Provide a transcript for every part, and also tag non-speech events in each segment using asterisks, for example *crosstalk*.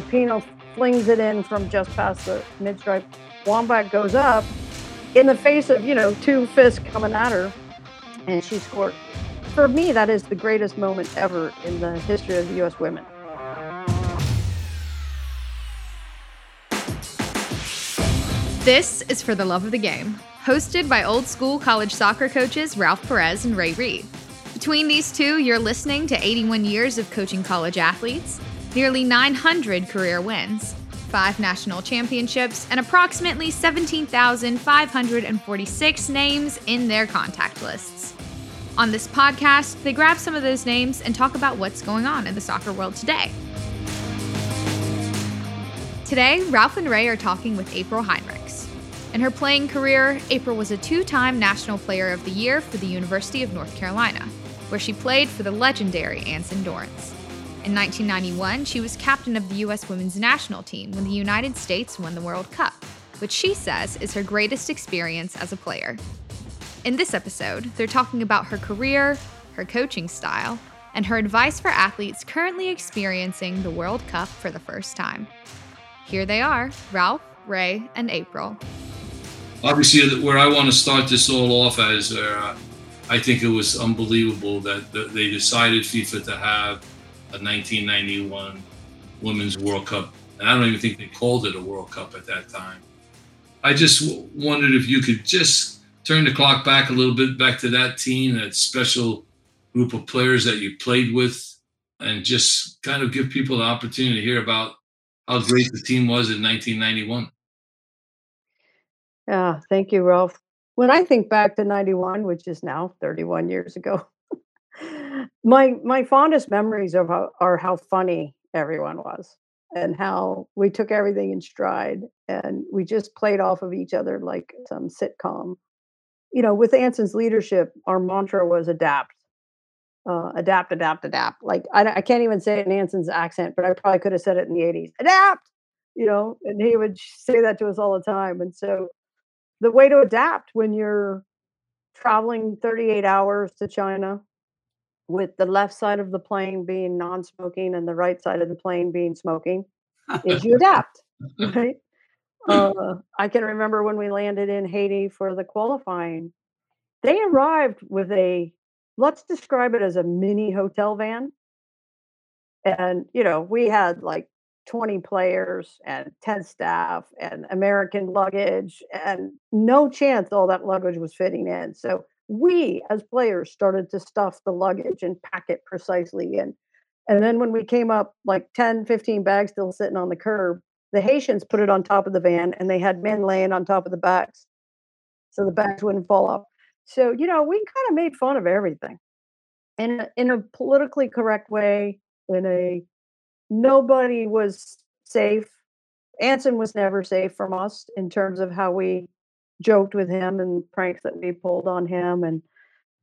Rapinoe flings it in from just past the mid stripe. Wambach goes up in the face of, you know, two fists coming at her, and she scored. For me, that is the greatest moment ever in the history of the U.S. women. This is For the Love of the Game, hosted by old school college soccer coaches Ralph Perez and Ray Reid. Between these two, you're listening to 81 years of coaching college athletes, nearly 900 career wins, five national championships, and approximately 17,546 names in their contact lists. On this podcast, they grab some of those names and talk about what's going on in the soccer world today. Today, Ralph and Ray are talking with April Heinrichs. In her playing career, April was a two time National Player of the Year for the University of North Carolina, where she played for the legendary Anson Dorrance. In 1991, she was captain of the U.S. women's national team when the United States won the World Cup, which she says is her greatest experience as a player. In this episode, they're talking about her career, her coaching style, and her advice for athletes currently experiencing the World Cup for the first time. Here they are Ralph, Ray, and April. Obviously, where I want to start this all off as uh, I think it was unbelievable that they decided FIFA to have a 1991 Women's World Cup. And I don't even think they called it a World Cup at that time. I just w- wondered if you could just turn the clock back a little bit, back to that team, that special group of players that you played with, and just kind of give people the opportunity to hear about how great the team was in 1991. Yeah, thank you, Ralph. When I think back to 91, which is now 31 years ago, my my fondest memories of how, are how funny everyone was and how we took everything in stride and we just played off of each other like some sitcom. You know, with Anson's leadership, our mantra was adapt uh, adapt, adapt, adapt. Like I, I can't even say it in Anson's accent, but I probably could have said it in the '80s. Adapt, you know, and he would say that to us all the time. And so, the way to adapt when you're traveling 38 hours to China, with the left side of the plane being non-smoking and the right side of the plane being smoking, is you adapt, *laughs* *laughs* right? Uh, I can remember when we landed in Haiti for the qualifying. They arrived with a let's describe it as a mini hotel van. And, you know, we had like 20 players and 10 staff and American luggage, and no chance all that luggage was fitting in. So we as players started to stuff the luggage and pack it precisely. And and then when we came up, like 10, 15 bags still sitting on the curb, the Haitians put it on top of the van and they had men laying on top of the bags so the bags wouldn't fall off. So, you know, we kind of made fun of everything in a, in a politically correct way, in a nobody was safe. Anson was never safe from us in terms of how we joked with him and pranks that we pulled on him. And,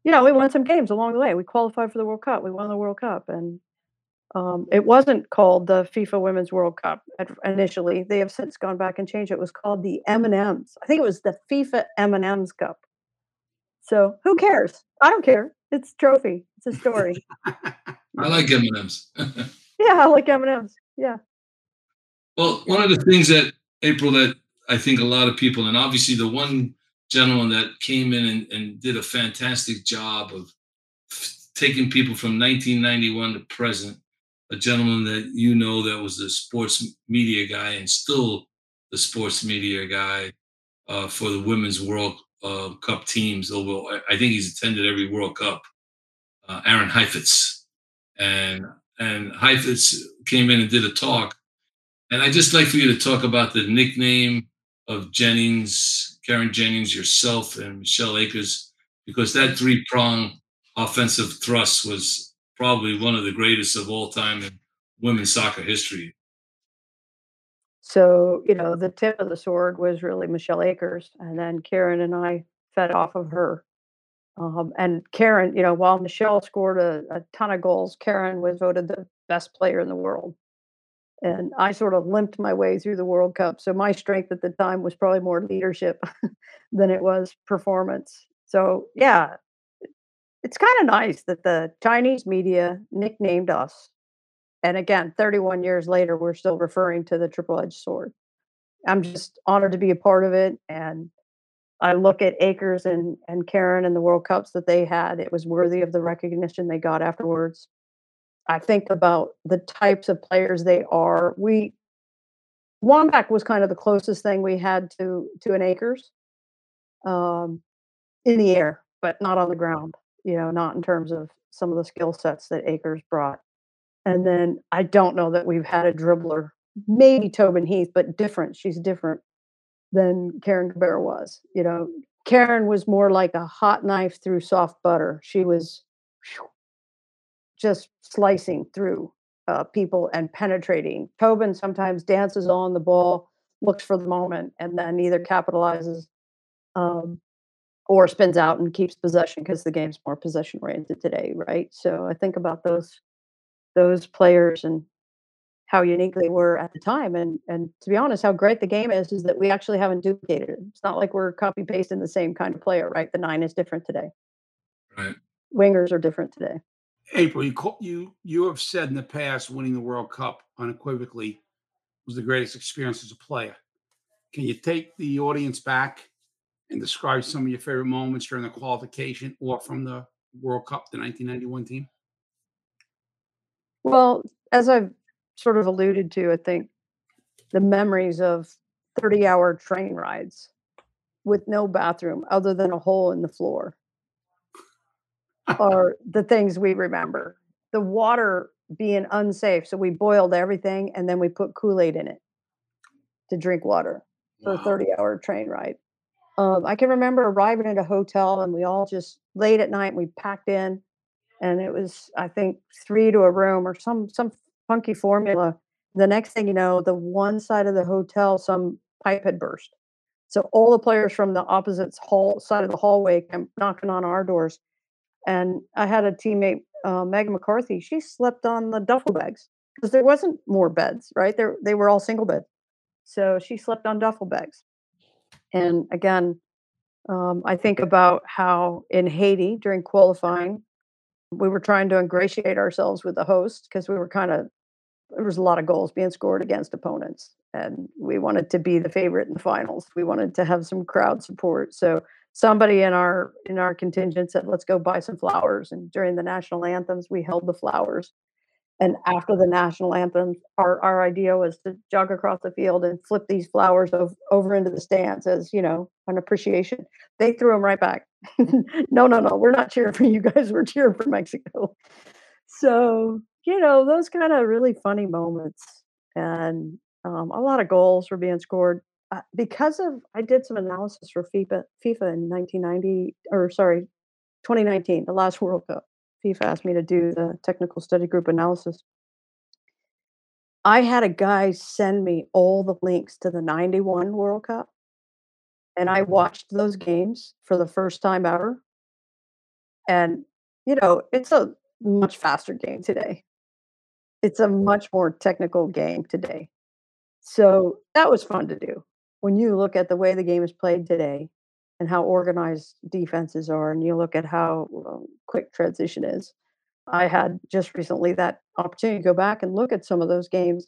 you know, we won some games along the way. We qualified for the World Cup. We won the World Cup. And um, it wasn't called the FIFA Women's World Cup initially. They have since gone back and changed it. It was called the M&Ms. I think it was the FIFA M&Ms Cup. So who cares? I don't care. It's trophy. It's a story. *laughs* I like M and M's. *laughs* Yeah, I like M and M's. Yeah. Well, one of the things that April that I think a lot of people, and obviously the one gentleman that came in and, and did a fantastic job of f- taking people from 1991 to present, a gentleman that you know that was the sports media guy and still the sports media guy uh, for the Women's World uh, Cup teams. Although I think he's attended every World Cup. Uh, Aaron Heifetz, and and Heifetz came in and did a talk, and I would just like for you to talk about the nickname of Jennings, Carin Jennings, yourself, and Michelle Akers, because that three prong offensive thrust was probably one of the greatest of all time in women's soccer history. So, you know, the tip of the sword was really Michelle Akers, and then Carin and I fed off of her. Um, and Carin, you know, while Michelle scored a, a ton of goals, Carin was voted the best player in the world. And I sort of limped my way through the World Cup. So my strength at the time was probably more leadership *laughs* than it was performance. So, yeah, it's kind of nice that the Chinese media nicknamed us And again, 31 years later, we're still referring to the triple edged sword. I'm just honored to be a part of it. And I look at Akers and, and Carin and the World Cups that they had. It was worthy of the recognition they got afterwards. I think about the types of players they are. We Wambach was kind of the closest thing we had to to an Akers um, in the air, but not on the ground. You know, not in terms of some of the skill sets that Akers brought. And then I don't know that we've had a dribbler, maybe Tobin Heath, but different. She's different than Carin Gabarra was. You know, Carin was more like a hot knife through soft butter. She was whew, just slicing through uh, people and penetrating. Tobin sometimes dances on the ball, looks for the moment, and then either capitalizes um, or spins out and keeps possession because the game's more possession oriented today, right? So I think about those those players and how unique they were at the time. And and to be honest, how great the game is is that we actually haven't duplicated it. It's not like we're copy pasting the same kind of player, right? The nine is different today. Right. Wingers are different today. April, you you you have said in the past winning the World Cup unequivocally was the greatest experience as a player. Can you take the audience back and describe some of your favorite moments during the qualification or from the World Cup, the 1991 team? Well, as I've sort of alluded to, I think the memories of 30 hour train rides with no bathroom other than a hole in the floor are the things we remember. The water being unsafe. So we boiled everything and then we put Kool Aid in it to drink water for a 30 hour train ride. Um, I can remember arriving at a hotel and we all just late at night we packed in and it was I think three to a room or some some funky formula. The next thing you know, the one side of the hotel some pipe had burst. So all the players from the opposite hall side of the hallway came knocking on our doors. And I had a teammate, uh, McCarthy. She slept on the duffel bags because there wasn't more beds, right? There they were all single beds. So she slept on duffel bags. And again, um, I think about how in Haiti during qualifying, we were trying to ingratiate ourselves with the host because we were kind of there was a lot of goals being scored against opponents and we wanted to be the favorite in the finals we wanted to have some crowd support so somebody in our in our contingent said let's go buy some flowers and during the national anthems we held the flowers and after the national anthem, our, our idea was to jog across the field and flip these flowers ov- over into the stands as, you know, an appreciation. They threw them right back. *laughs* no, no, no, we're not cheering for you guys. We're cheering for Mexico. So, you know, those kind of really funny moments. And um, a lot of goals were being scored. Because of, I did some analysis for FIFA, FIFA in 1990, or sorry, 2019, the last *laughs* World Cup. FIFA asked me to do the technical study group analysis. I had a guy send me all the links to the 91 World Cup, and I watched those games for the first time ever. And, you know, it's a much faster game today. It's a much more technical game today. So that was fun to do. When you look at the way the game is played today, and how organized defenses are, and you look at how um, quick transition is. I had just recently that opportunity to go back and look at some of those games.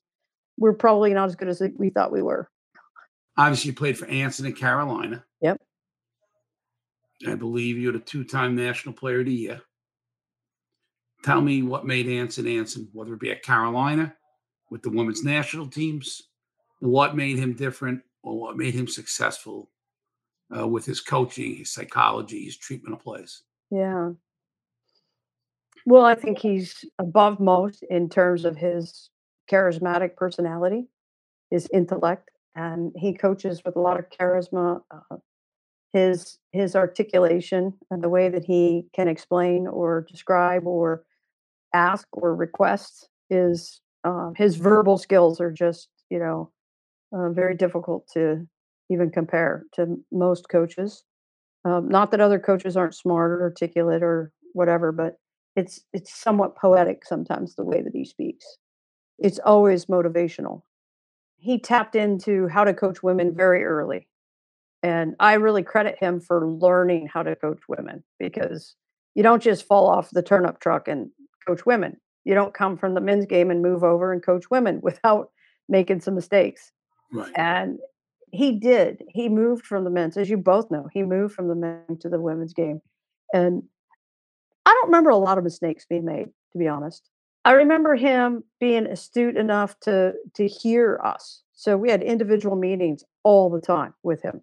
We're probably not as good as we thought we were. Obviously, you played for Anson and Carolina. Yep. I believe you're the two-time National Player of the Year. Tell me what made Anson Anson, whether it be at Carolina with the women's national teams, what made him different what made him successful uh, with his coaching, his psychology, his treatment of plays. Yeah. Well, I think he's above most in terms of his charismatic personality, his intellect, and he coaches with a lot of charisma. Uh, his his articulation and the way that he can explain or describe or ask or request is uh, his verbal skills are just you know uh, very difficult to even compare to most coaches. Um, not that other coaches aren't smart or articulate or whatever, but it's it's somewhat poetic sometimes the way that he speaks. It's always motivational. He tapped into how to coach women very early. And I really credit him for learning how to coach women because you don't just fall off the turnip truck and coach women. You don't come from the men's game and move over and coach women *laughs* without making some mistakes. Right. And he did. He moved from the men's, as you both know, he moved from the men to the women's game. And I don't remember a lot of mistakes being made, to be honest. I remember him being astute enough to to hear us. So we had individual meetings all the time with him.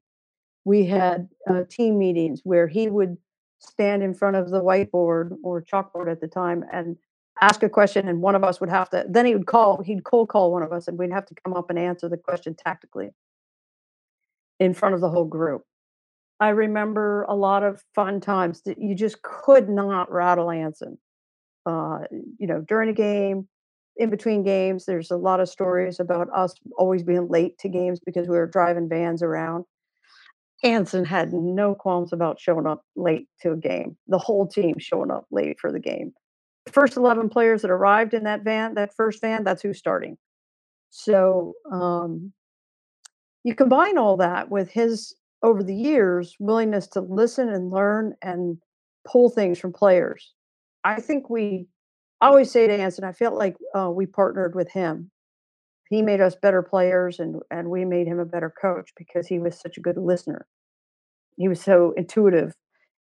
We had uh, team meetings where he would stand in front of the whiteboard or chalkboard at the time and ask a question, and one of us would have to. Then he would call. He'd cold call one of us, and we'd have to come up and answer the question tactically in front of the whole group. I remember a lot of fun times that you just could not rattle Anson. Uh, you know, during a game, in between games, there's a lot of stories about us always being late to games because we were driving vans around. Anson had no qualms about showing up late to a game. The whole team showing up late for the game. First 11 players that arrived in that van, that first van, that's who's starting. So um, you combine all that with his over the years willingness to listen and learn and pull things from players. I think we I always say to Anson, I felt like uh, we partnered with him. He made us better players, and and we made him a better coach because he was such a good listener. He was so intuitive.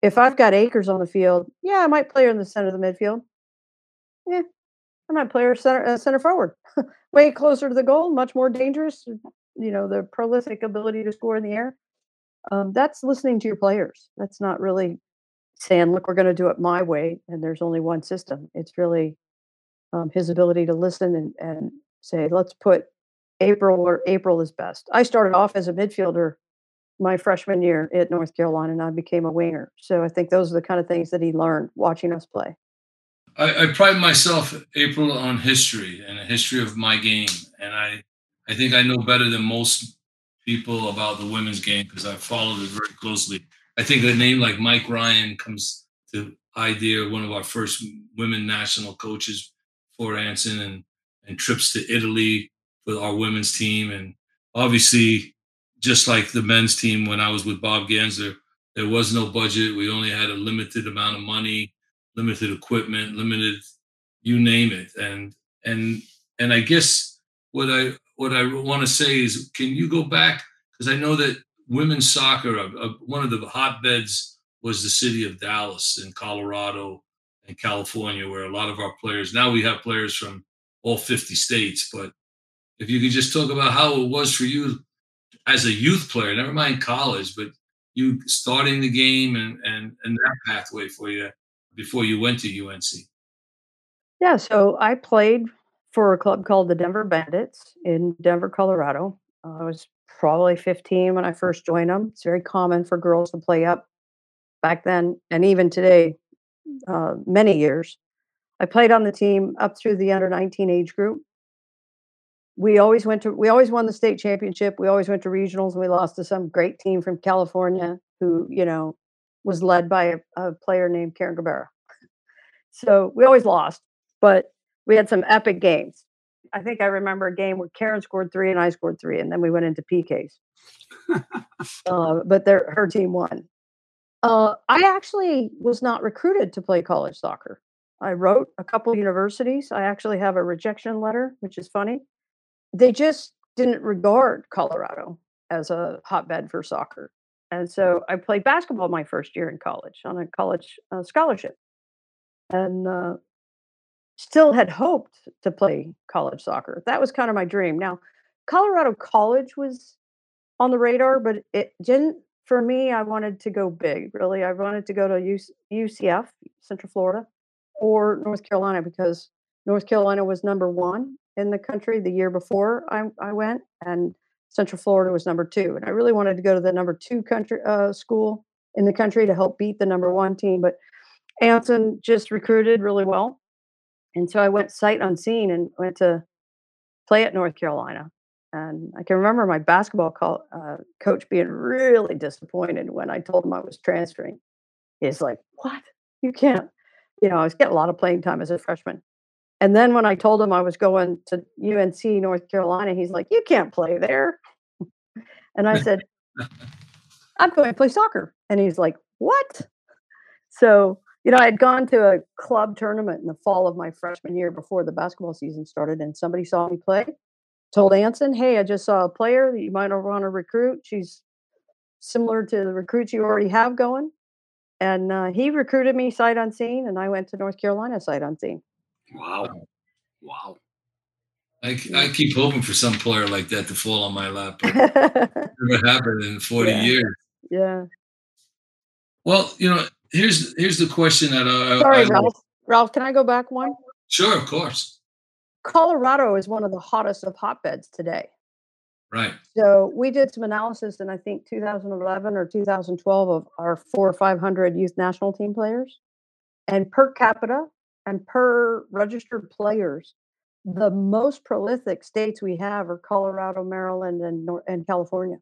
If I've got Akers on the field, yeah, I might play her in the center of the midfield. Yeah, I might play her center uh, center forward, *laughs* way closer to the goal, much more dangerous. You know, the prolific ability to score in the air. Um, that's listening to your players. That's not really saying, "Look, we're going to do it my way," and there's only one system. It's really um, his ability to listen and, and say, "Let's put April where April is best." I started off as a midfielder my freshman year at North Carolina, and I became a winger. So I think those are the kind of things that he learned watching us play. I, I pride myself, April, on history and a history of my game, and I, I think I know better than most people about the women's game because I followed it very closely. I think a name like Mike Ryan comes to idea, one of our first women national coaches for Anson and, and trips to Italy with our women's team. And obviously, just like the men's team when I was with Bob Gansler, there was no budget. We only had a limited amount of money, limited equipment, limited you name it. And and and I guess what I what I want to say is, can you go back? Because I know that women's soccer, uh, uh, one of the hotbeds was the city of Dallas in Colorado and California, where a lot of our players now we have players from all 50 states. But if you could just talk about how it was for you as a youth player, never mind college, but you starting the game and and and that pathway for you before you went to UNC. Yeah, so I played for a club called the Denver Bandits in Denver, Colorado. I was probably 15 when I first joined them. It's very common for girls to play up back then, and even today, uh, many years. I played on the team up through the under 19 age group. We always went to, we always won the state championship. We always went to regionals, and we lost to some great team from California who, you know, was led by a, a player named Carin Gabarra. So we always lost, but we had some epic games. I think I remember a game where Carin scored three and I scored three, and then we went into PKs. *laughs* uh, but their her team won. Uh, I actually was not recruited to play college soccer. I wrote a couple universities. I actually have a rejection letter, which is funny. They just didn't regard Colorado as a hotbed for soccer. And so I played basketball my first year in college on a college uh, scholarship. And uh, still had hoped to play college soccer. That was kind of my dream. Now, Colorado College was on the radar, but it didn't. For me, I wanted to go big. Really, I wanted to go to UCF, Central Florida, or North Carolina because North Carolina was number one in the country the year before I, I went, and Central Florida was number two. And I really wanted to go to the number two country uh, school in the country to help beat the number one team. But Anson just recruited really well and so I went sight unseen and went to play at North Carolina. And I can remember my basketball call, uh, coach being really disappointed when I told him I was transferring. He's like, "What? You can't." You know, I was getting a lot of playing time as a freshman. And then when I told him I was going to UNC North Carolina, he's like, "You can't play there." and I said, "I'm going to play soccer." And he's like, "What?" So You know, I had gone to a club tournament in the fall of my freshman year before the basketball season started, and somebody saw me play. Told Anson, "Hey, I just saw a player that you might want to recruit. She's similar to the recruits you already have going." And uh, he recruited me sight unseen, and I went to North Carolina sight unseen. Wow. Um, wow. I, I keep hoping for some player like that to fall on my lap. *laughs* Never happened in 40 Yeah. years. yeah. Well, you know, here's here's the question that I, Sorry, I Ralph. Ralph, can I go back one? sure, of course, Colorado is one of the hottest of hotbeds today. right, So we did some analysis in I think 2011 or 2012 of our four or 500 youth national team players, and per capita and per registered players, the most prolific states we have are Colorado, Maryland, and and California.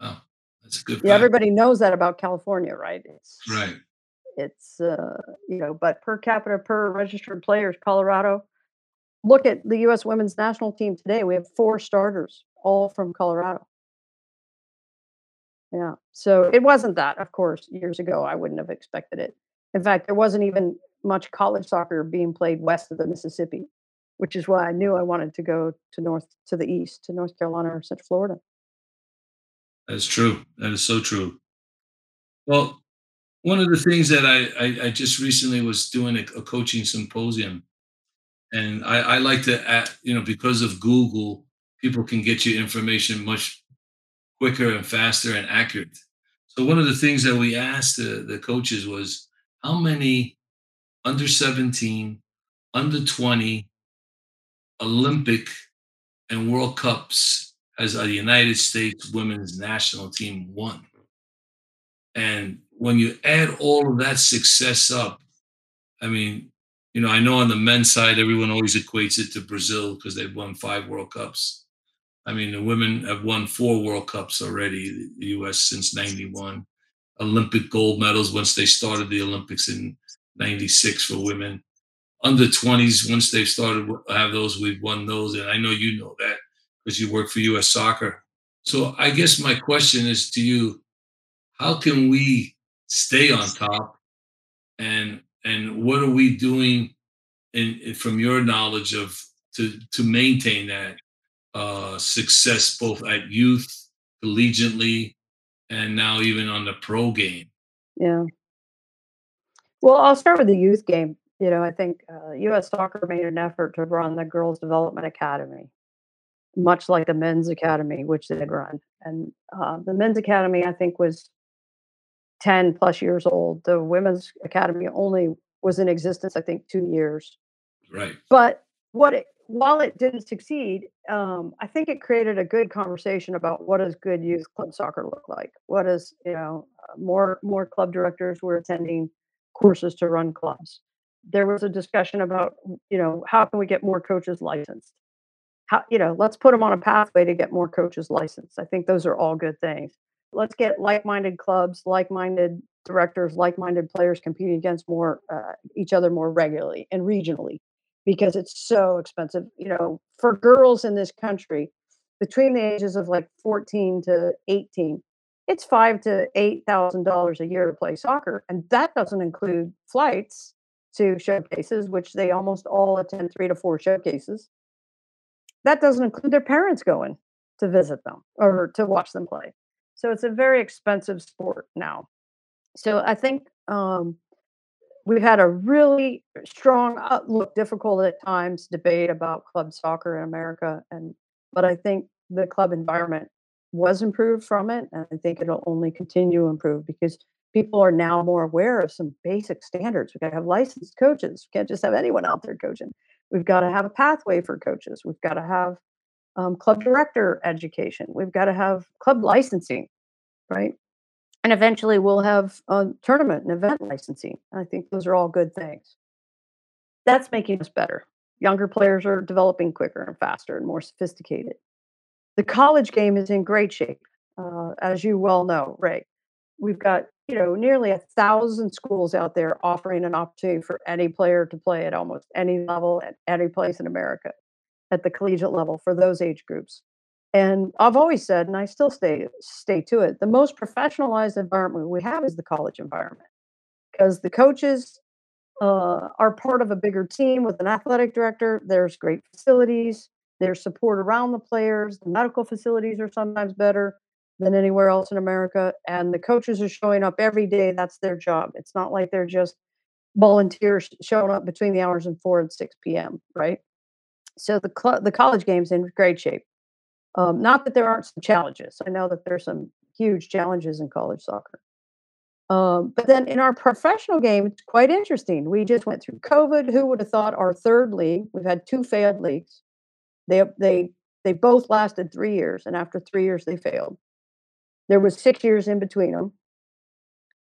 wow, that's a good. Yeah, fact. everybody knows that about California, right? It's right, it's uh, you know, but per capita per registered players, Colorado. Look at the U.S. women's national team today. We have four starters, all from Colorado. Yeah, so it wasn't that, of course, years ago. I wouldn't have expected it. In fact, there wasn't even much college soccer being played west of the Mississippi, which is why I knew I wanted to go to north to the east to North Carolina or Central Florida. that's true. That is so true. Well, one of the things that I I, I just recently was doing a, a coaching symposium, and I, I like to, add, you know, because of Google, people can get you information much quicker and faster and accurate. So one of the things that we asked the, the coaches was how many under 17, under 20 Olympic and World Cups as a United States women's national team won? And when you add all of that success up, I mean, you know, I know on the men's side, everyone always equates it to Brazil because they've won five World Cups. I mean, the women have won four World Cups already, the US since 91. Olympic gold medals once they started the Olympics in 96 for women. Under 20s, once they've started have those, we've won those. And I know you know that because you work for US Soccer. So I guess my question is to you how can we stay on top and and what are we doing in, in from your knowledge of to to maintain that uh, success both at youth, collegiately, and now even on the pro game. Yeah. Well, I'll start with the youth game. You know, I think uh, U.S. Soccer made an effort to run the Girls Development Academy, much like the Men's Academy, which they'd run. And uh, the Men's Academy, I think, was 10 plus years old. The Women's Academy only was in existence, I think, two years. Right. But what it, while it didn't succeed, um, I think it created a good conversation about what does good youth club soccer look like. What is you know uh, more more club directors were attending courses to run clubs. There was a discussion about you know how can we get more coaches licensed. How you know let's put them on a pathway to get more coaches licensed. I think those are all good things. Let's get like-minded clubs, like-minded directors, like-minded players competing against more uh, each other more regularly and regionally because it's so expensive. You know, for girls in this country, between the ages of like 14 to 18, it's five to eight thousand dollars a year to play soccer, and that doesn't include flights to showcases, which they almost all attend three to four showcases. That doesn't include their parents going to visit them or to watch them play. So it's a very expensive sport now. So I think um, we've had a really strong look difficult at times debate about club soccer in america and but i think the club environment was improved from it and i think it'll only continue to improve because people are now more aware of some basic standards we've got to have licensed coaches we can't just have anyone out there coaching we've got to have a pathway for coaches we've got to have um, club director education we've got to have club licensing right and eventually we'll have a tournament and event licensing. I think those are all good things. That's making us better. Younger players are developing quicker and faster and more sophisticated. The college game is in great shape, uh, as you well know, Ray. We've got you know nearly a thousand schools out there offering an opportunity for any player to play at almost any level at any place in America at the collegiate level for those age groups. And I've always said, and I still stay stay to it, the most professionalized environment we have is the college environment because the coaches uh, are part of a bigger team with an athletic director. There's great facilities, there's support around the players. The medical facilities are sometimes better than anywhere else in America. And the coaches are showing up every day. That's their job. It's not like they're just volunteers showing up between the hours of 4 and 6 p.m., right? So the, cl- the college game's in great shape. Um, not that there aren't some challenges. I know that there's some huge challenges in college soccer. Um, but then in our professional game, it's quite interesting. We just went through COVID. Who would have thought our third league? We've had two failed leagues. They they they both lasted three years, and after three years, they failed. There was six years in between them.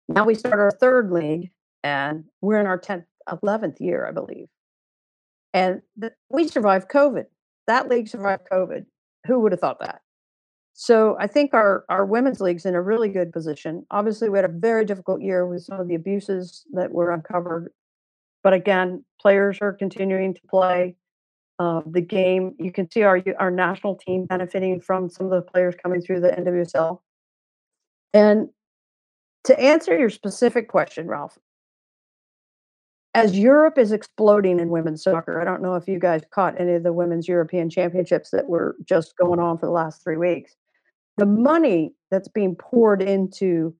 Now we start our third league, and we're in our tenth, eleventh year, I believe. And th- we survived COVID. That league survived COVID. Who would have thought that? So I think our our women's league's in a really good position. Obviously, we had a very difficult year with some of the abuses that were uncovered, but again, players are continuing to play uh, the game. You can see our our national team benefiting from some of the players coming through the NWSL. And to answer your specific question, Ralph, as Europe is exploding in women's soccer, I don't know if you guys caught any of the women's European championships that were just going on for the last three weeks the money that's being poured into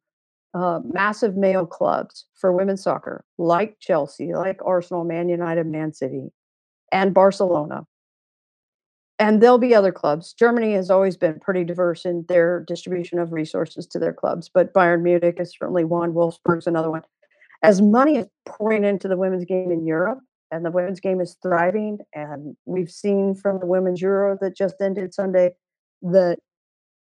uh, massive male clubs for women's soccer, like Chelsea, like Arsenal, Man United, Man City, and Barcelona. And there'll be other clubs. Germany has always been pretty diverse in their distribution of resources to their clubs, but Bayern Munich is certainly one, Wolfsburg's another one. As money is pouring into the women's game in Europe, and the women's game is thriving, and we've seen from the Women's Euro that just ended Sunday that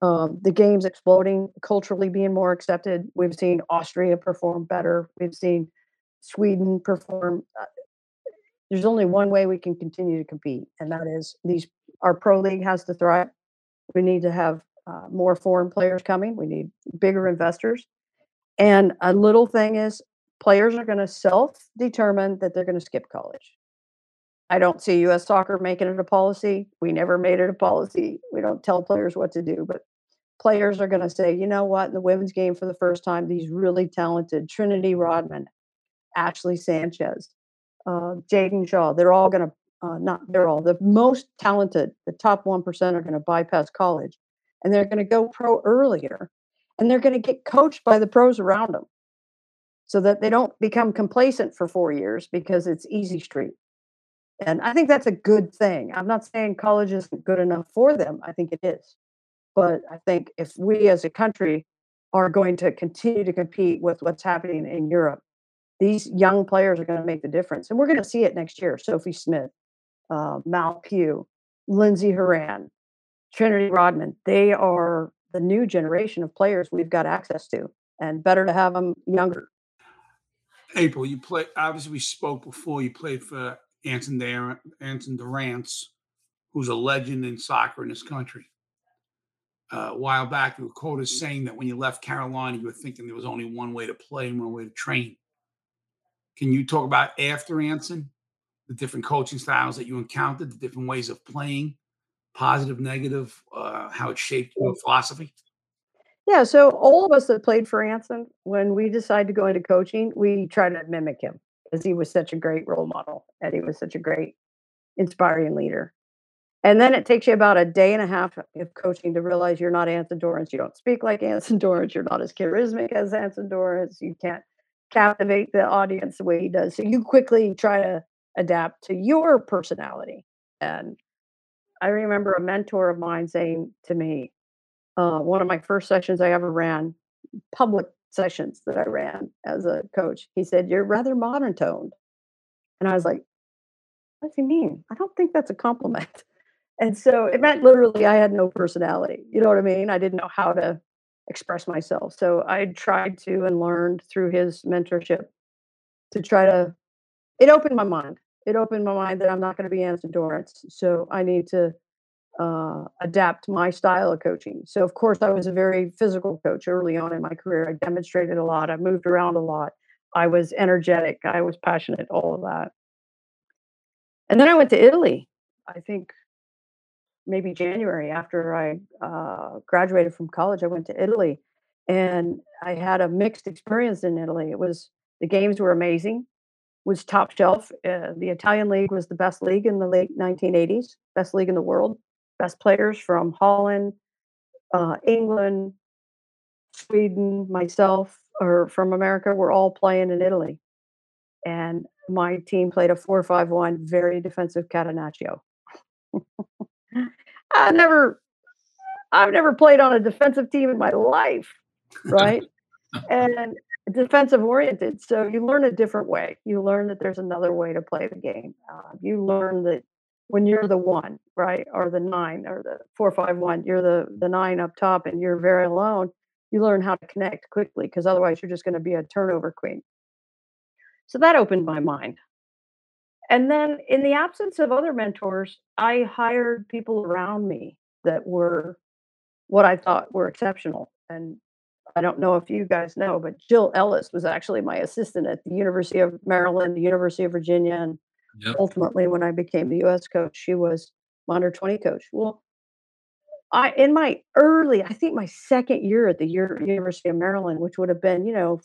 um, the game's exploding, culturally being more accepted. We've seen Austria perform better. We've seen Sweden perform. There's only one way we can continue to compete, and that is these. Our pro league has to thrive. We need to have uh, more foreign players coming. We need bigger investors, and a little thing is players are going to self-determine that they're going to skip college. I don't see U.S. soccer making it a policy. We never made it a policy. We don't tell players what to do, but players are going to say, you know what, in the women's game for the first time, these really talented Trinity Rodman, Ashley Sanchez, uh, Jaedyn Shaw, they're all going to, uh, not they're all, the most talented, the top 1% are going to bypass college and they're going to go pro earlier and they're going to get coached by the pros around them so that they don't become complacent for four years because it's easy street. And I think that's a good thing. I'm not saying college isn't good enough for them. I think it is. But I think if we as a country are going to continue to compete with what's happening in Europe, these young players are going to make the difference. And we're going to see it next year. Sophie Smith, uh, Mal Pugh, Lindsey Horan, Trinity Rodman, they are the new generation of players we've got access to, and better to have them younger. April, you play. Obviously, we spoke before. You played for Anson, Dar- Anson Dorrance, who's a legend in soccer in this country uh, a while back, you were quoted saying that when you left Carolina, you were thinking there was only one way to play and one way to train. Can you talk about after Anson, the different coaching styles that you encountered, the different ways of playing, positive, negative, uh, how it shaped your philosophy? Yeah, so all of us that played for Anson, when we decided to go into coaching, we tried to mimic him because he was such a great role model and he was such a great inspiring leader. And then it takes you about a day and a half of coaching to realize you're not Anson Dorrance. You don't speak like Anson Dorrance. You're not as charismatic as Anson Dorrance. You can't captivate the audience the way he does. So you quickly try to adapt to your personality. And I remember a mentor of mine saying to me, uh, one of my first sessions I ever ran, public sessions that I ran as a coach, he said, You're rather modern toned. And I was like, What he mean? I don't think that's a compliment. And so it meant literally I had no personality. You know what I mean? I didn't know how to express myself. So I tried to and learned through his mentorship to try to, it opened my mind. It opened my mind that I'm not going to be Anson Dorrance. So I need to uh, adapt my style of coaching. So, of course, I was a very physical coach early on in my career. I demonstrated a lot, I moved around a lot. I was energetic, I was passionate, all of that. And then I went to Italy. I think maybe January after I uh, graduated from college, I went to Italy and I had a mixed experience in Italy. It was The games were amazing. Was top shelf. Uh, the Italian league was the best league in the late 1980s, best league in the world. Best players from Holland, uh, England, Sweden, myself, or from America were all playing in Italy. And my team played a 4-5-1 very defensive Catenaccio. *laughs* I never I've never played on a defensive team in my life, right? *laughs* and defensive oriented. So you learn a different way. You learn that there's another way to play the game. Uh, you learn that when you're the one, right, or the nine, or the four, five, one, you're the the nine up top, and you're very alone. You learn how to connect quickly because otherwise you're just going to be a turnover queen. So that opened my mind. And then, in the absence of other mentors, I hired people around me that were what I thought were exceptional. And I don't know if you guys know, but Jill Ellis was actually my assistant at the University of Maryland, the University of Virginia, and Yep. ultimately when I became the US coach, she was my under 20 coach. Well, I in my early, I think my second year at the University of Maryland, which would have been, you know,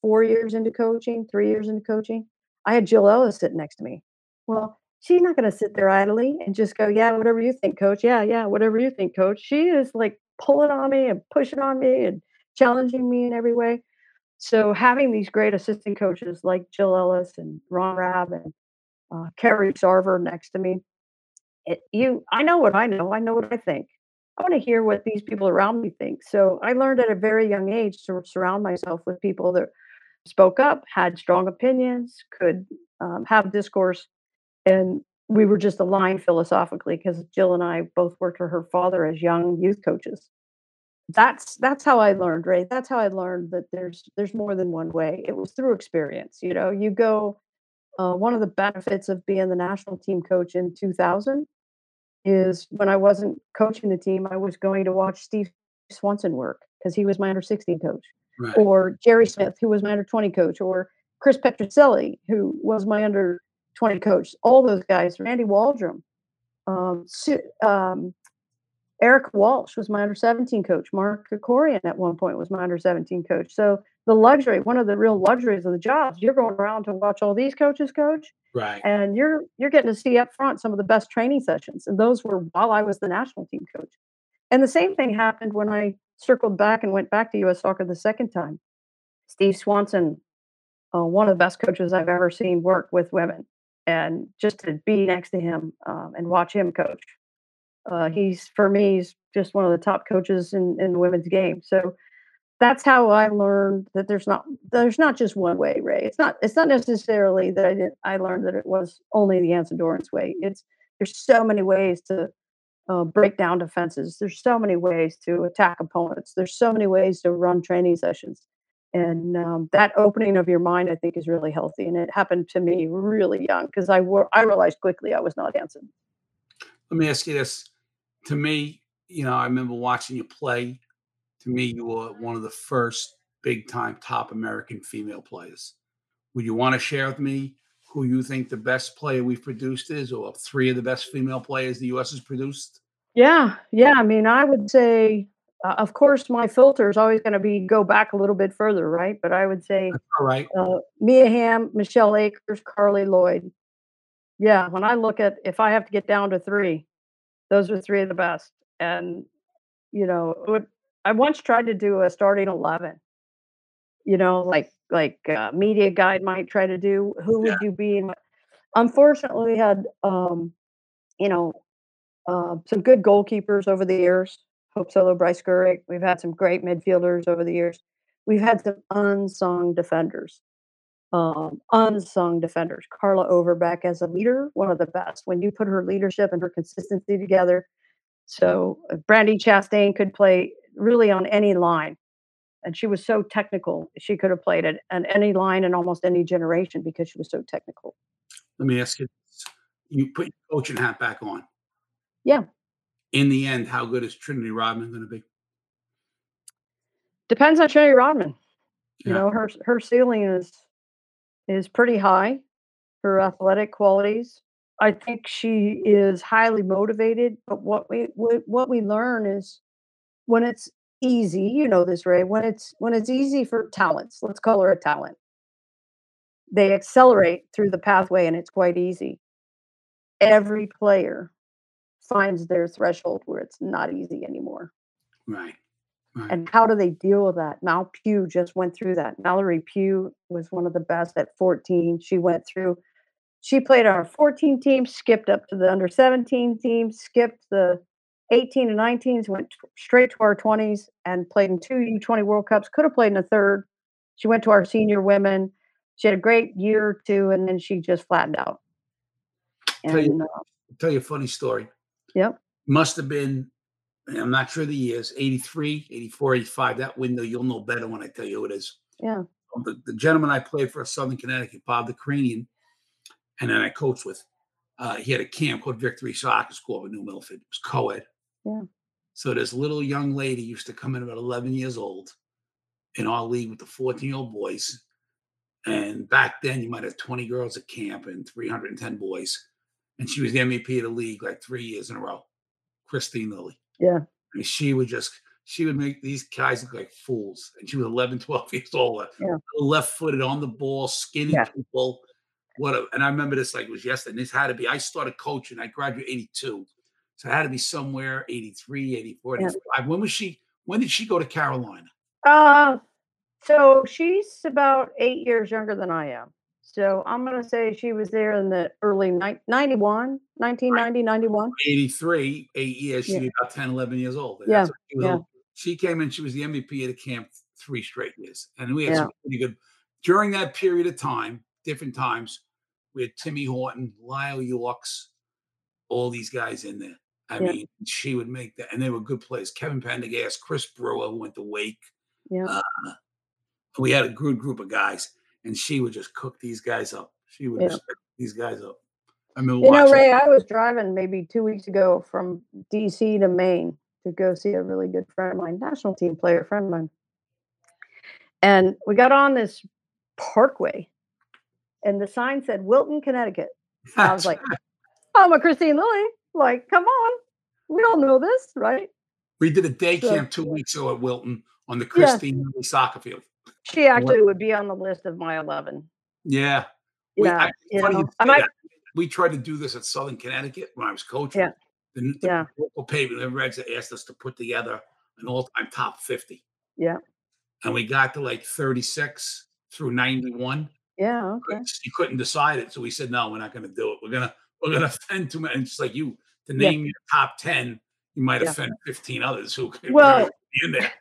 four years into coaching, three years into coaching, I had Jill Ellis sitting next to me. Well, she's not going to sit there idly and just go, yeah, whatever you think, coach. Yeah, yeah, whatever you think, coach. She is like pulling on me and pushing on me and challenging me in every way. So having these great assistant coaches like Jill Ellis and Ron Rabb and uh, Carrie Sarver next to me, it, you, I know what I know. I know what I think. I want to hear what these people around me think. So I learned at a very young age to surround myself with people that spoke up, had strong opinions, could um, have discourse, and we were just aligned philosophically because Jill and I both worked for her father as young youth coaches. That's that's how I learned, right? That's how I learned that there's there's more than one way. It was through experience. You know, you go. Uh, one of the benefits of being the national team coach in 2000 is when I wasn't coaching the team, I was going to watch Steve Swanson work because he was my under 16 coach Right. or Jerry Smith, who was my under 20 coach, or Chris Petrucelli, who was my under 20 coach. All those guys, Randy Waldrum, um, um, Eric Walsh was my under 17 coach. Mark Krikorian at one point was my under 17 coach. So the luxury, one of the real luxuries of the jobs, you're going around to watch all these coaches coach, Right. and you're you're getting to see up front some of the best training sessions. And those were while I was the national team coach. And the same thing happened when I circled back and went back to U.S. Soccer the second time. Steve Swanson, uh, one of the best coaches I've ever seen work with women, and just to be next to him um, and watch him coach, uh, he's for me he's just one of the top coaches in in the women's game. So that's how I learned that there's not there's not just one way, Ray. It's not it's not necessarily that I didn't I learned that it was only the Anson Dorrance way. It's there's so many ways to uh, break down defenses. There's so many ways to attack opponents. There's so many ways to run training sessions. And um, that opening of your mind, I think, is really healthy. And it happened to me really young because I wor- I realized quickly I was not dancing. Let me ask you this. To me, you know, I remember watching you play. To me, you were one of the first big time top American female players. Would you want to share with me who you think the best player we've produced is, or three of the best female players the U.S. has produced? Yeah, yeah. I mean, I would say, uh, of course, my filter is always going to be go back a little bit further, right? But I would say All right. uh, Mia Hamm, Michelle Akers, Carli Lloyd. Yeah, when I look at if I have to get down to three, those are three of the best. And you know, I once tried to do a starting eleven. You know, like like uh, media guide might try to do. Who would Yeah. you be? And unfortunately, we had um, you know uh, some good goalkeepers over the years. Hope Solo, Bryce Gurrick. We've had some great midfielders over the years. We've had some unsung defenders um, unsung defenders. Carla Overbeck as a leader, one of the best. When you put her leadership and her consistency together, so uh, Brandi Chastain could play really on any line, and she was so technical. She could have played it and any line in almost any generation because she was so technical. Let me ask you this. You put your coaching hat back on. Yeah, In the end, how good is Trinity Rodman going to be? depends on trinity Rodman. You know, her her ceiling is is pretty high. Her athletic qualities. I think she is highly motivated. But what we what we learn is when it's easy, you know this, Ray. When it's when it's easy for talents, let's call her a talent. they accelerate through the pathway and it's quite easy. Every player finds their threshold where it's not easy anymore. Right. Right. And how do they deal with that? Mal Pugh just went through that. Mallory Pugh was one of the best at 14. She went through, she played on our 14 team, skipped up to the under 17 team, skipped the 18 and 19s, went t- straight to our 20s and played in two U20 World Cups. Could have played in a third. She went to our senior women. She had a great year or two, and then she just flattened out. Tell you- uh, tell you a funny story. yep. Must have been, I'm not sure the years, 83, 84, 85. That window, you'll know better when I tell you who it is. Yeah. The, the gentleman I played for Southern Connecticut, Bob Dikranian, and then I coached with, uh, he had a camp called Victory Soccer School in New Milford. It was co ed. Yeah. So this little young lady used to come in about 11 years old in our league with the 14 year old boys. And back then, you might have 20 girls at camp and 310 boys. And she was the MVP of the league like three years in a row. Kristine Lilly. Yeah. I mean, she would just, she would make these guys look like fools. And she was 11, *laughs* 12 years old. Yeah. Left footed on the ball, skinny Yeah. people. What a, and I remember this like it was yesterday. And this had to be, I started coaching, I graduated 82. So it had to be somewhere 83, 84, Yeah. 85. When was she, when did she go to Carolina? Uh, so she's about eight years younger than I am. So I'm going to say she was there in the early ni- 91, 1990, 91. 83, eight years. She'd Yeah. be about 10, 11 years old. And Yeah, she, yeah. old. she came in, she was the MVP of the camp three straight years. And we had Yeah. some pretty good during that period of time, different times. We had Timmy Horton, Lyle Yorks, all these guys in there. I mean, she would make that, and they were good players. Kevin Pendergast, Chris Brewer, who went to Wake. Yeah. Uh, we had a good group of guys, and she would just cook these guys up. She would just cook these guys up. I mean, You know. Ray, I was driving maybe two weeks ago from DC to Maine to go see a really good friend of mine, national team player friend of mine. And we got on this parkway, and the sign said Wilton, Connecticut. I was like, I'm a Kristine Lilly. Like, come on. We all know this, right? We did a day So- camp two weeks ago at Wilton on the Yeah. Kristine Lilly soccer field. She actually would be on the list of my 11. Yeah. We, Yeah. I, you funny know, I might, we tried to do this at Southern Connecticut when I was coaching. Yeah. The, the Yeah. local paper, the Reds asked us to put together an all-time top 50. Yeah. And we got to like 36 through 91. yeah, okay. You couldn't decide it. So we said, no, we're not going to do it. We're going to, we're going *laughs* to offend too many. And just like you, to Yeah. name your top 10, you might Yeah. offend 15 others who could Well, be in there.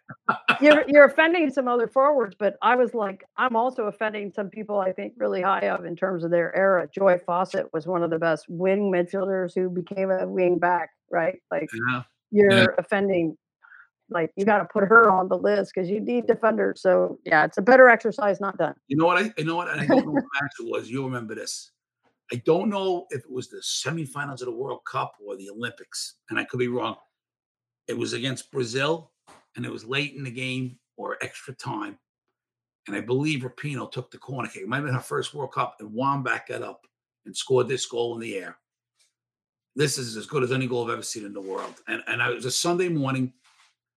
you're *laughs* you're offending some other forwards, but I was like, I'm also offending some people I think really high up in terms of their era. Joy Fawcett was one of the best wing midfielders who became a wing back, right? Like Yeah. you're offending like you got to put her on the list because you need defenders. So yeah, it's a better exercise not done. You know what I you know what I don't know *laughs* what match it was. You'll remember this. I don't know if it was the semifinals of the World Cup or the Olympics, and I could be wrong. It was against Brazil, and it was late in the game or extra time. And I believe Rapinoe took the corner kick. It might have been her first World Cup, and Wambach got up and scored this goal in the air. This is as good as any goal I've ever seen in the world. And and I, it was a Sunday morning,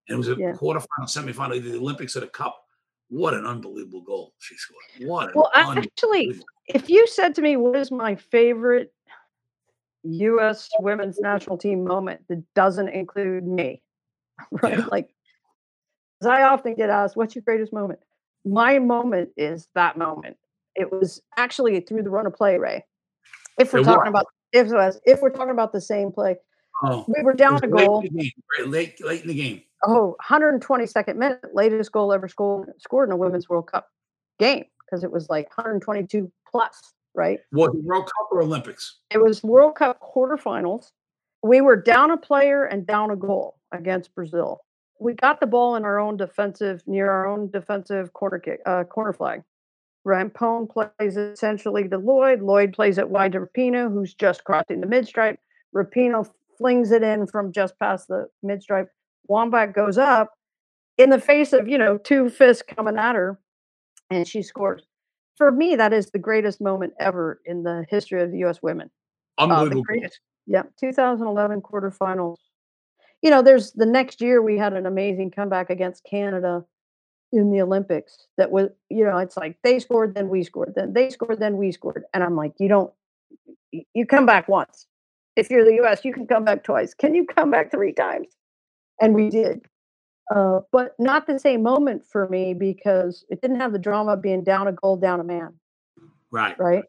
and it was a Yeah. quarterfinal, semifinal, either the Olympics or the Cup. What an unbelievable goal she scored! What an Well, actually, if you said to me, "What is my favorite U.S. women's national team moment that doesn't include me?" *laughs* Right? Yeah. Like, 'cause I often get asked, "What's your greatest moment?" My moment is that moment. It was actually through the run of play, Ray. If we're It talking was. about if was- if we're talking about the same play, Oh, we were down a goal. game. Late, late in the game. Oh, 122nd minute, latest goal ever scored scored in a women's World Cup game because it was like 122 plus, right? Was it World Cup or Olympics? It was World Cup quarterfinals. We were down a player and down a goal against Brazil. We got the ball in our own defensive, near our own defensive corner kick, uh, corner flag. Rampone plays essentially to Lloyd. Lloyd plays it wide to Rapinoe, who's just crossing the midstripe. Rapinoe flings it in from just past the mid stripe. Wambach goes up in the face of, you know, two fists coming at her, and she scores. For me, that is the greatest moment ever in the history of the U.S. women. Uh, the Unbelievable. goal. greatest. Yeah, 2011 quarterfinals. You know, there's the next year we had an amazing comeback against Canada in the Olympics that was, you know, it's like they scored, then we scored, then they scored, then we scored. And I'm like, you don't, you come back once. If you're the US, you can come back twice. Can you come back three times? And we did. Uh, but not the same moment for me because it didn't have the drama of being down a goal, down a man, Right. right?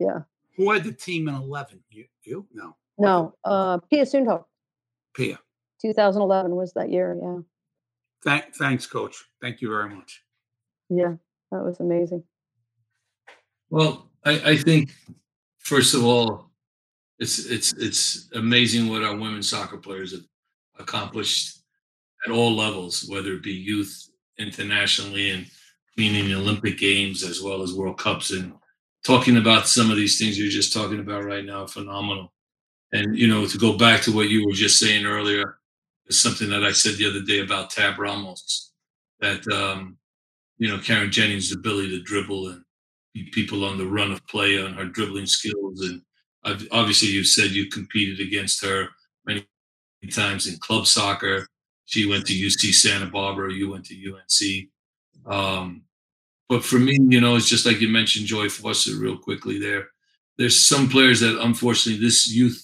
Yeah. Who had the team in 11? You? You? No. No, uh, Pia Sundhage, Pia. 2011 was that year. Yeah. Thank, thanks, coach. Thank you very much. Yeah. That was amazing. Well, I, I think first of all, it's it's it's amazing what our women's soccer players have accomplished at all levels, whether it be youth internationally and meaning the Olympic Games as well as World Cups and talking about some of these things you're just talking about right now, phenomenal. And you know, to go back to what you were just saying earlier, is something that I said the other day about Tab Ramos, that um, you know, Carin Jennings' ability to dribble and beat people on the run of play on her dribbling skills. And ob- obviously, you said you competed against her many times in club soccer. She went to UC Santa Barbara. You went to UNC. Um, but for me, you know, it's just like you mentioned Joy Fawcett real quickly there. There's some players that unfortunately this youth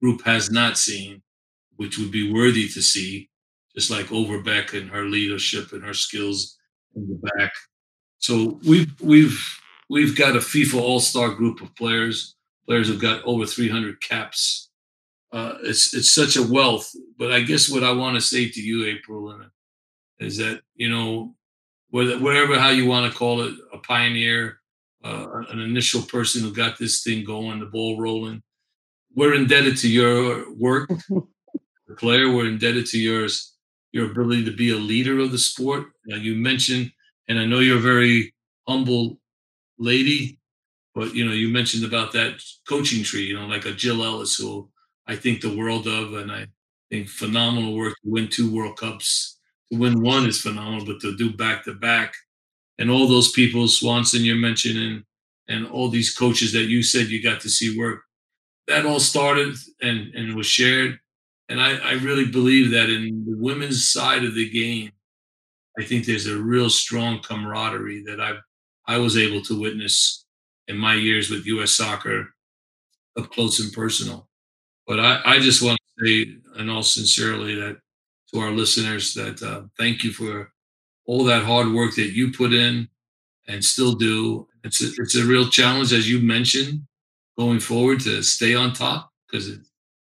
group has not seen, which would be worthy to see, just like Overbeck and her leadership and her skills in the back. So we've we've we've got a FIFA All Star group of players. Players have got over 300 caps. Uh, it's it's such a wealth. But I guess what I want to say to you, April, is that you know whether whatever how you want to call it, a pioneer, uh, an initial person who got this thing going, the ball rolling. We're indebted to your work, the *laughs* player. We're indebted to yours, your ability to be a leader of the sport. Now you mentioned, and I know you're a very humble lady, but you know you mentioned about that coaching tree. You know, like a Jill Ellis, who I think the world of, and I think phenomenal work to win two World Cups. To win one is phenomenal, but to do back to back, and all those people, Swanson, you're mentioning, and all these coaches that you said you got to see work, that all started and and was shared. And I, I really believe that in the women's side of the game, I think there's a real strong camaraderie that I I was able to witness in my years with U.S. Soccer up close and personal. But I, I just want to say, in all sincerely, that to our listeners, that uh, thank you for all that hard work that you put in and still do. It's a, it's a real challenge, as you mentioned, going forward to stay on top because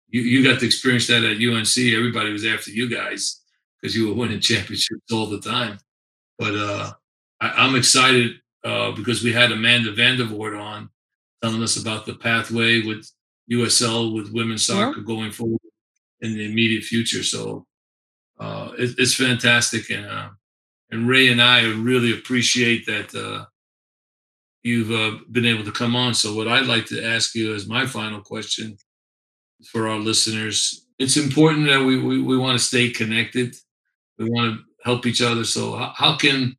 you, you got to experience that at UNC. Everybody was after you guys because you were winning *laughs* championships all the time. But uh, I, I'm excited uh, because we had Amanda Vandervort on telling us about the pathway with USL with women's Yeah. soccer going forward in the immediate future. So uh, it, it's fantastic, and uh, and Ray and I really appreciate that uh, you've uh, been able to come on. So what I'd like to ask you as my final question for our listeners, it's important that we we, we want to stay connected. We want to help each other. So how, how can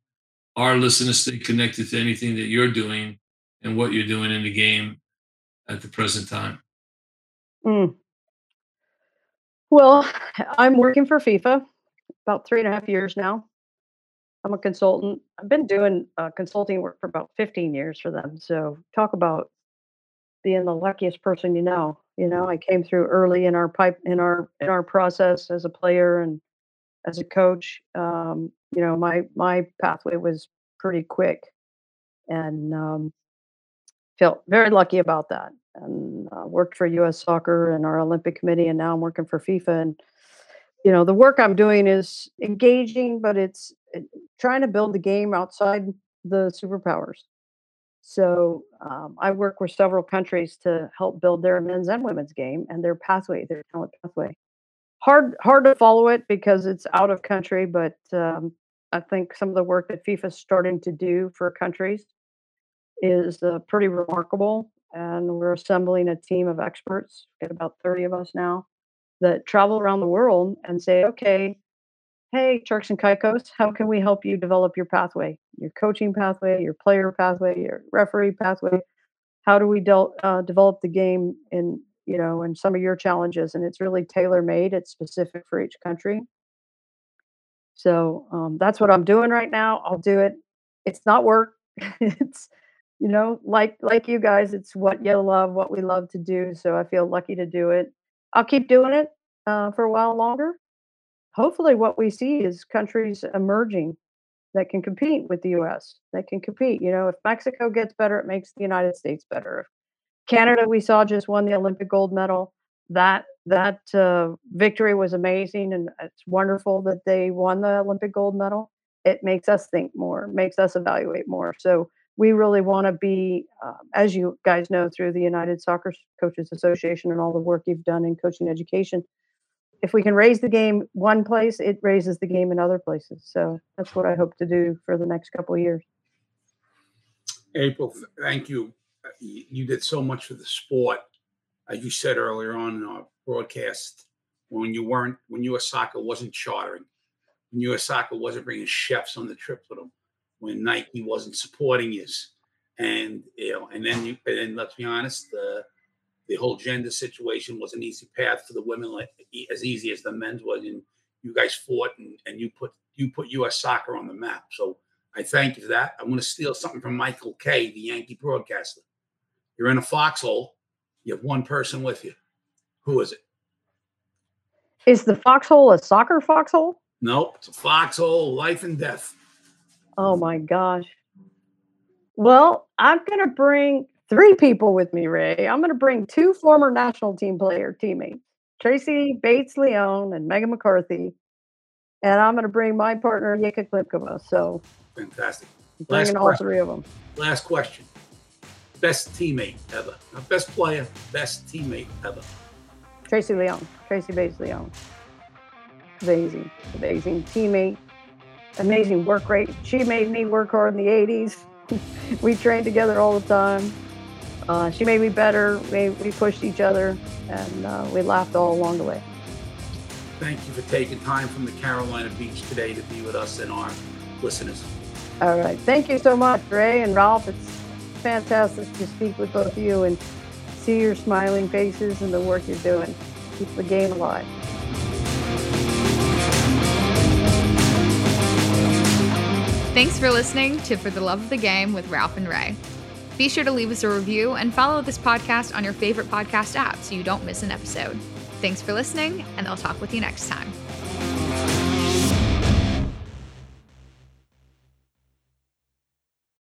our listeners stay connected to anything that you're doing and what you're doing in the game at the present time? Mm. Well, I'm working for FIFA about three and a half years now. I'm a consultant. I've been doing uh, consulting work for about 15 years for them. So talk about being the luckiest person you know. You know, I came through early in our pipe in our in our process as a player and as a coach. Um, you know, my my pathway was pretty quick, and um, felt very lucky about that. And uh, worked for U.S. Soccer and our Olympic Committee, and now I'm working for FIFA. And you know, the work I'm doing is engaging, but it's it, trying to build the game outside the superpowers. So um, I work with several countries to help build their men's and women's game and their pathway, their talent pathway. Hard, hard to follow it because it's out of country, but um, I think some of the work that FIFA is starting to do for countries is uh, pretty remarkable. And we're assembling a team of experts, got about 30 of us now, that travel around the world and say, okay, hey, Turks and Caicos, how can we help you develop your pathway, your coaching pathway, your player pathway, your referee pathway? How do we uh, develop the game in, you know, and some of your challenges? And it's really tailor made. It's specific for each country. So um, that's what I'm doing right now. I'll do it. It's not work. *laughs* it's you know like like you guys. It's what you love, what we love to do. So I feel lucky to do it. I'll keep doing it uh, for a while longer. Hopefully, what we see is countries emerging that can compete with the U.S. That can compete. You know, if Mexico gets better, it makes the United States better. Canada, we saw just won the Olympic gold medal. That that uh, victory was amazing, and it's wonderful that they won the Olympic gold medal. It makes us think more, makes us evaluate more. So we really want to be, uh, as you guys know, through the United Soccer Coaches Association and all the work you've done in coaching education. If we can raise the game one place, it raises the game in other places. So that's what I hope to do for the next couple years. April, thank you. Uh, you did so much for the sport. As you said earlier on in our broadcast, when you weren't, when U.S. Soccer wasn't chartering, when U.S. Soccer wasn't bringing chefs on the trip with them, when Nike wasn't supporting us. and you know, and then you, and then let's be honest, the the whole gender situation was an easy path for the women, like as easy as the men's was, and you guys fought and, and you put you put U.S. Soccer on the map. So I thank you for that. I'm going to steal something from Michael Kay, the Yankee broadcaster. You're in a foxhole. You have one person with you. Who is it? Is the foxhole a soccer foxhole? Nope, it's a foxhole, life and death. Oh my gosh. Well, I'm going to bring three people with me, Ray. I'm going to bring two former national team player teammates, Tracy Bates Leone and Megan McCarthy. And I'm going to bring my partner, Yika Klipkova. So fantastic. Bringing all three of them. Last question. Best teammate ever. Not best player, best teammate ever. Tracy Leone. Tracy Bates Leone. Amazing. Amazing teammate. Amazing work rate. She made me work hard in the 80s. *laughs* we trained together all the time. Uh, she made me better. We, we pushed each other, and uh, we laughed all along the way. Thank you for taking time from the Carolina Beach today to be with us and our listeners. All right. Thank you so much, Ray and Ralph. It's fantastic to speak with both of you and see your smiling faces and the work you're doing. Keep the game alive. Thanks for listening to For the Love of the Game with Ralph and Ray. Be sure to leave us a review and follow this podcast on your favorite podcast app so you don't miss an episode. Thanks for listening, and I'll talk with you next time.